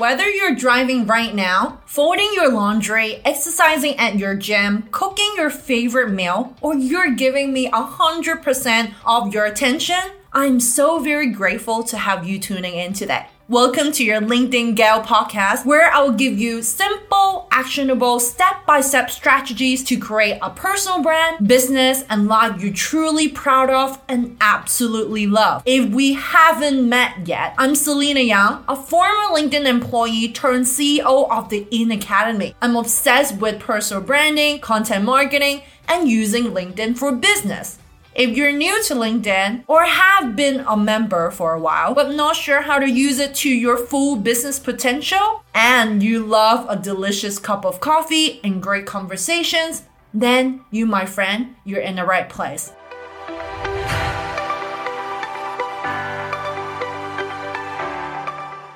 Whether you're driving right now, folding your laundry, exercising at your gym, cooking your favorite meal, or you're giving me 100% of your attention, I'm so very grateful to have you tuning in today. Welcome to your LinkedIn Gal podcast, where I will give you simple, actionable, step by step strategies to create a personal brand, business, and life you're truly proud of and absolutely love. If we haven't met yet, I'm Selena Yang, a former LinkedIn employee turned CEO of the In Academy. I'm obsessed with personal branding, content marketing, and using LinkedIn for business. If you're new to LinkedIn or have been a member for a while but not sure how to use it to your full business potential, and you love a delicious cup of coffee and great conversations, then you, my friend, you're in the right place.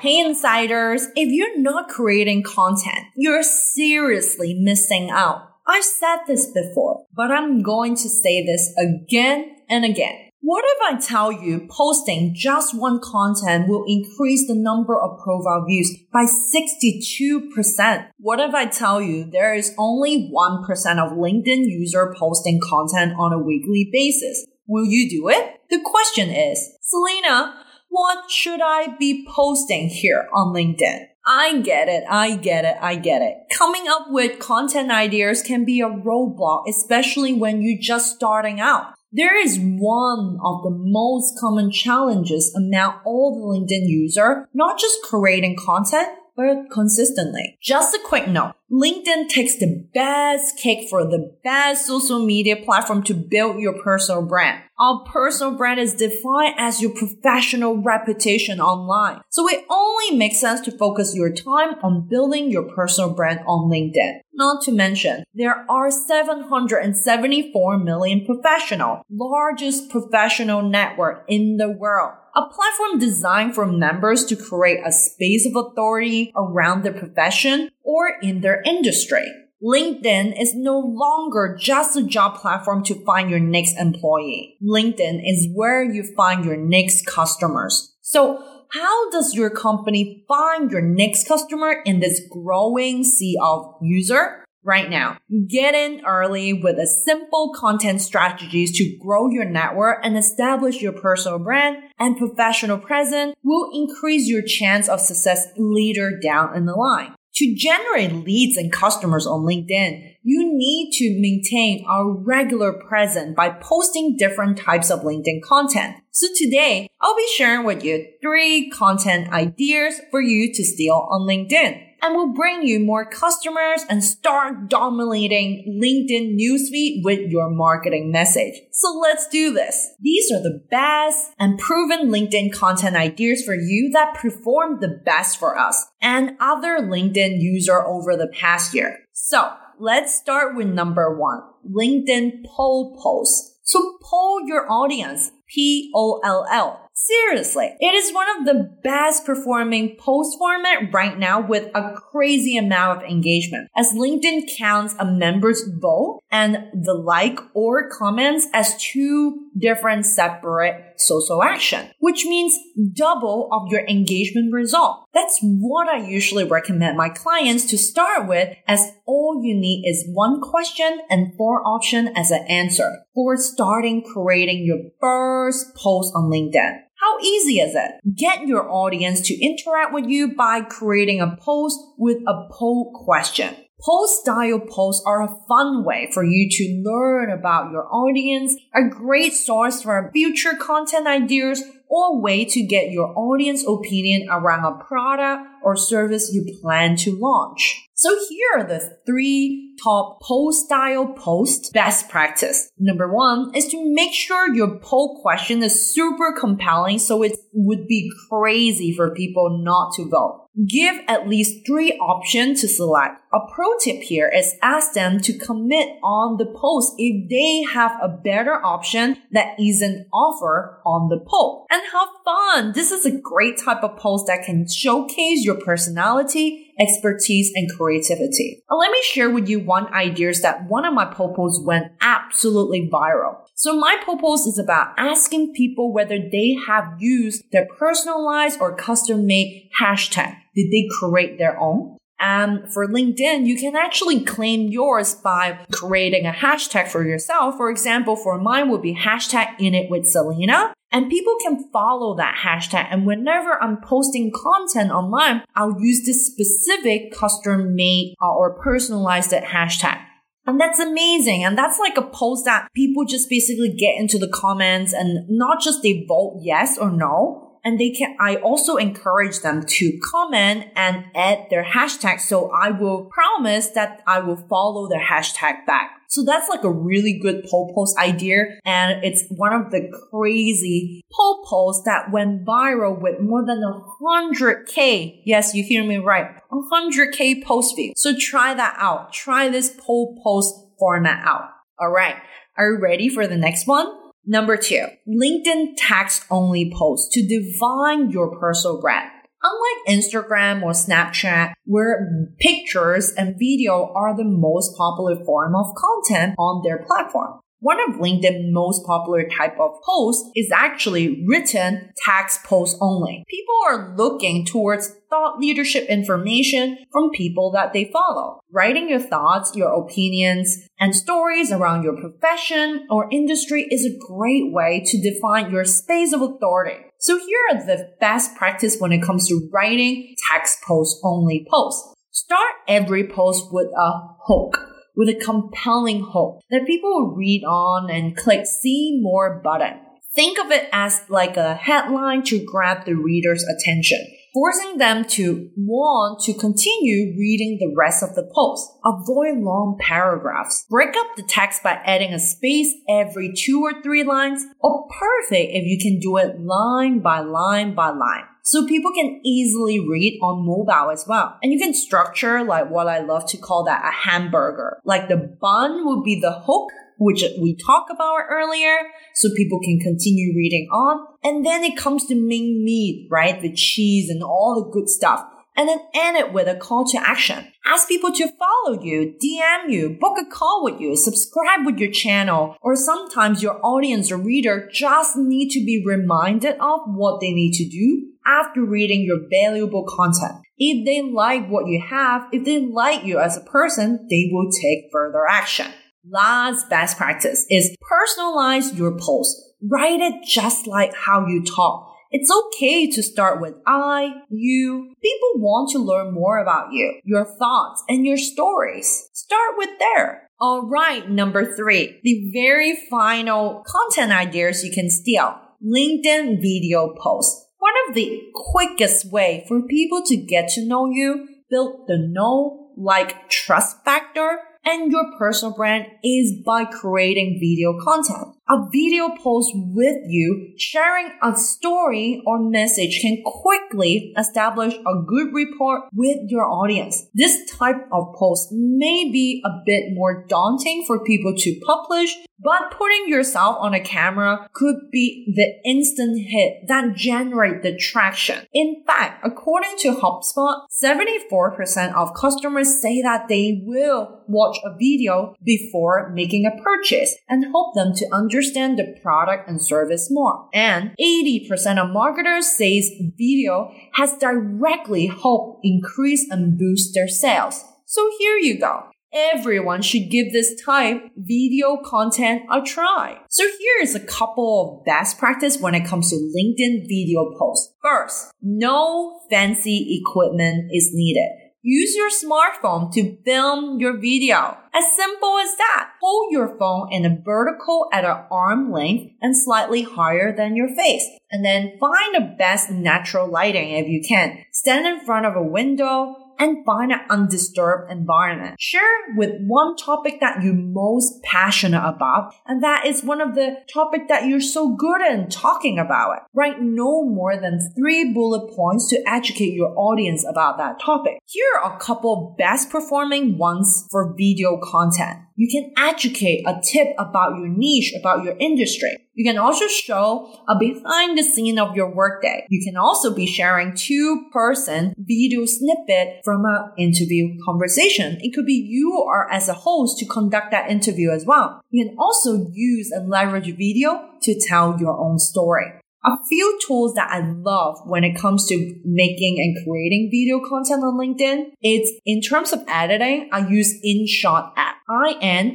Hey insiders, if you're not creating content, you're seriously missing out. I've said this before, but I'm going to say this again and again. What if I tell you posting just one content will increase the number of profile views by 62%? What if I tell you there is only 1% of LinkedIn user posting content on a weekly basis? Will you do it? The question is, Selena, what should I be posting here on LinkedIn? I get it. I get it. I get it. Coming up with content ideas can be a roadblock, especially when you're just starting out. There is one of the most common challenges among all the LinkedIn user, not just creating content, but consistently. Just a quick note. LinkedIn takes the best cake for the best social media platform to build your personal brand. Our personal brand is defined as your professional reputation online. So it only makes sense to focus your time on building your personal brand on LinkedIn. Not to mention, there are 774 million professional, largest professional network in the world a platform designed for members to create a space of authority around their profession or in their industry. LinkedIn is no longer just a job platform to find your next employee. LinkedIn is where you find your next customers. So how does your company find your next customer in this growing sea of user? right now. Get in early with a simple content strategies to grow your network and establish your personal brand and professional presence will increase your chance of success later down in the line. To generate leads and customers on LinkedIn, you need to maintain a regular presence by posting different types of LinkedIn content. So today, I'll be sharing with you three content ideas for you to steal on LinkedIn and will bring you more customers and start dominating LinkedIn newsfeed with your marketing message. So let's do this. These are the best and proven LinkedIn content ideas for you that perform the best for us and other LinkedIn user over the past year. So let's start with number one, LinkedIn poll posts. So poll your audience, P-O-L-L. Seriously, it is one of the best performing post format right now with a crazy amount of engagement as LinkedIn counts a member's vote and the like or comments as two different separate social action, which means double of your engagement result. That's what I usually recommend my clients to start with as all you need is one question and four options as an answer for starting creating your first post on LinkedIn. How easy is it? Get your audience to interact with you by creating a post with a poll question. Poll style posts are a fun way for you to learn about your audience, a great source for future content ideas, or a way to get your audience opinion around a product or service you plan to launch. So here are the three top poll style post best practice. Number one is to make sure your poll question is super compelling so it would be crazy for people not to vote. Give at least three options to select. A pro tip here is ask them to commit on the post if they have a better option that isn't offered on the poll. And have fun! This is a great type of post that can showcase your personality, expertise, and creativity. Let me share with you one idea that one of my poll posts went absolutely viral. So my poll post is about asking people whether they have used their personalized or custom made hashtag Did they create their own? And for LinkedIn, you can actually claim yours by creating a hashtag for yourself. For example, for mine would be hashtag in it with Selena. And people can follow that hashtag. And whenever I'm posting content online, I'll use this specific custom made or personalized hashtag. And that's amazing. And that's like a post that people just basically get into the comments and not just they vote yes or no, and they can i also encourage them to comment and add their hashtag so i will promise that i will follow their hashtag back so that's like a really good poll post idea. And it's one of the crazy poll posts that went viral with more than a hundred K. Yes, you hear me right. A hundred K post view. So try that out. Try this poll post format out. All right. Are you ready for the next one? Number two, LinkedIn text only posts to define your personal brand. Unlike Instagram or Snapchat, where pictures and video are the most popular form of content on their platform. One of LinkedIn's most popular type of posts is actually written text posts only. People are looking towards thought leadership information from people that they follow. Writing your thoughts, your opinions, and stories around your profession or industry is a great way to define your space of authority. So here are the best practice when it comes to writing text post only posts. Start every post with a hook with a compelling hook that people will read on and click see more button. Think of it as like a headline to grab the reader's attention, forcing them to want to continue reading the rest of the post. Avoid long paragraphs. Break up the text by adding a space every two or three lines, or perfect if you can do it line by line by line so people can easily read on mobile as well. And you can structure like what I love to call that a hamburger. Like the bun would be the hook which we talked about earlier, so people can continue reading on. And then it comes to main meat, right? The cheese and all the good stuff and then end it with a call to action. Ask people to follow you, DM you, book a call with you, subscribe with your channel, or sometimes your audience or reader just need to be reminded of what they need to do after reading your valuable content. If they like what you have, if they like you as a person, they will take further action. Last best practice is personalize your post. Write it just like how you talk it's okay to start with I, you. People want to learn more about you, your thoughts, and your stories. Start with there. All right, number three, the very final content ideas you can steal. LinkedIn video posts. One of the quickest way for people to get to know you, build the know, like, trust factor, and your personal brand is by creating video content. A video post with you sharing a story or message can quickly establish a good rapport with your audience. This type of post may be a bit more daunting for people to publish, but putting yourself on a camera could be the instant hit that generate the traction. In fact, according to HubSpot, 74% of customers say that they will watch a video before making a purchase and help them to understand understand the product and service more. And 80% of marketers says video has directly helped increase and boost their sales. So here you go. Everyone should give this type video content a try. So here is a couple of best practice when it comes to LinkedIn video posts. First, no fancy equipment is needed. Use your smartphone to film your video. As simple as that. Hold your phone in a vertical at an arm length and slightly higher than your face. And then find the best natural lighting if you can. Stand in front of a window, and find an undisturbed environment. Share with one topic that you're most passionate about, and that is one of the topic that you're so good in talking about it. Write no more than three bullet points to educate your audience about that topic. Here are a couple best performing ones for video content. You can educate a tip about your niche, about your industry. You can also show a behind the scene of your workday. You can also be sharing two person video snippet from an interview conversation. It could be you or as a host to conduct that interview as well. You can also use and leverage video to tell your own story. A few tools that I love when it comes to making and creating video content on LinkedIn. It's in terms of editing, I use InShot app. I-N-S-H-O-P.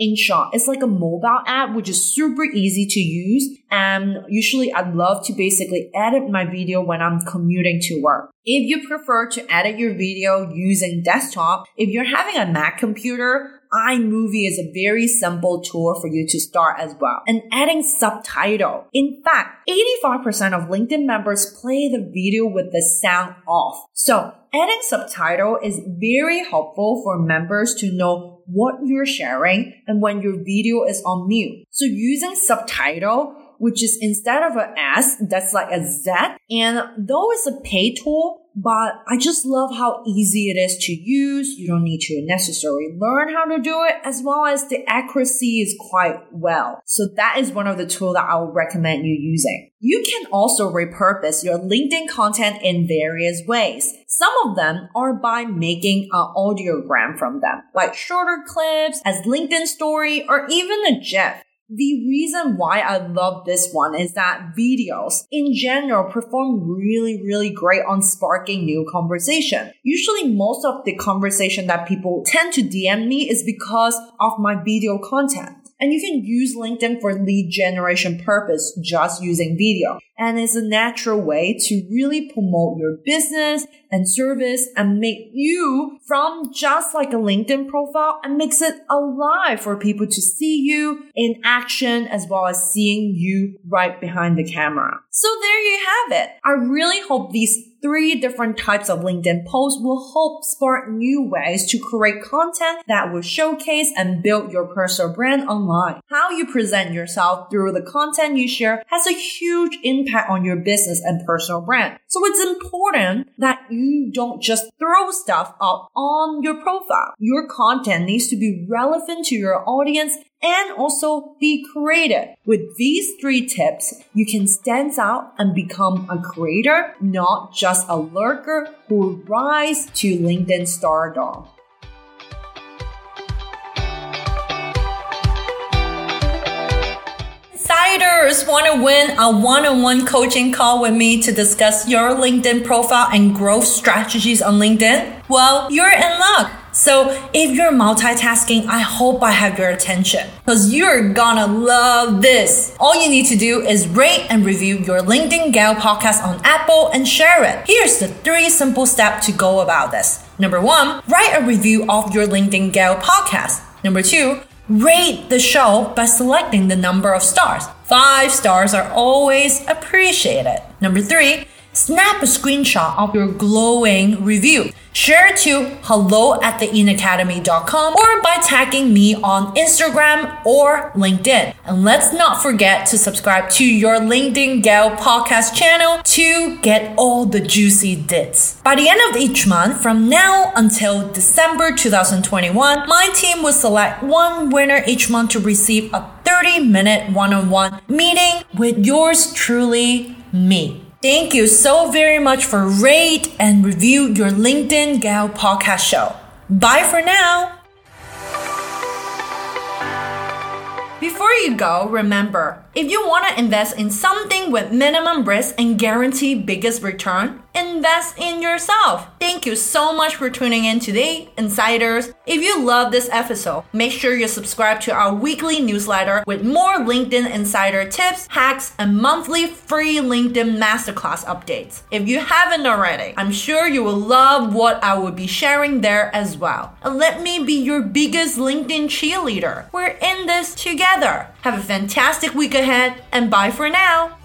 InShot. It's like a mobile app, which is super easy to use. And usually I love to basically edit my video when I'm commuting to work. If you prefer to edit your video using desktop, if you're having a Mac computer, iMovie is a very simple tool for you to start as well. And adding subtitle. In fact, 85% of LinkedIn members play the video with the sound off. So adding subtitle is very helpful for members to know what you're sharing and when your video is on mute. So using Zubtitle which is instead of an S, that's like a Z. And though it's a pay tool, but I just love how easy it is to use. You don't need to necessarily learn how to do it as well as the accuracy is quite well. So that is one of the tools that I would recommend you using. You can also repurpose your LinkedIn content in various ways. Some of them are by making an audiogram from them, like shorter clips as LinkedIn story or even a GIF. The reason why I love this one is that videos in general perform really, really great on sparking new conversation. Usually most of the conversation that people tend to DM me is because of my video content. And you can use LinkedIn for lead generation purpose just using video. And it's a natural way to really promote your business and service and make you from just like a LinkedIn profile and makes it alive for people to see you in action as well as seeing you right behind the camera. So there you have it. I really hope these three different types of LinkedIn posts will help spark new ways to create content that will showcase and build your personal brand online. How you present yourself through the content you share has a huge impact on your business and personal brand. So it's important that you don't just throw stuff up on your profile. Your content needs to be relevant to your audience and also be creative. With these three tips, you can stand out and become a creator, not just a lurker who rise to LinkedIn stardom. Insiders want to win a one-on-one coaching call with me to discuss your LinkedIn profile and growth strategies on LinkedIn? Well, you're in luck. So if you're multitasking, I hope I have your attention because you're gonna love this. All you need to do is rate and review your LinkedIn Gal podcast on Apple and share it. Here's the three simple steps to go about this. Number one, write a review of your LinkedIn Gal podcast. Number two, rate the show by selecting the number of stars. Five stars are always appreciated. Number three, snap a screenshot of your glowing review. Share it to hello at theinacademy.com or by tagging me on Instagram or LinkedIn. And let's not forget to subscribe to your LinkedIn Gal podcast channel to get all the juicy dits. By the end of each month, from now until December 2021, my team will select one winner each month to receive a 30 minute one on one meeting with yours truly, me. Thank you so very much for rate and review your LinkedIn Gal podcast show. Bye for now. Before you go, remember, if you want to invest in something with minimum risk and guarantee biggest return, invest in yourself. Thank you so much for tuning in today, insiders. If you love this episode, make sure you subscribe to our weekly newsletter with more LinkedIn insider tips, hacks, and monthly free LinkedIn masterclass updates. If you haven't already, I'm sure you will love what I will be sharing there as well. And let me be your biggest LinkedIn cheerleader. We're in this together. Have a fantastic week ahead and bye for now.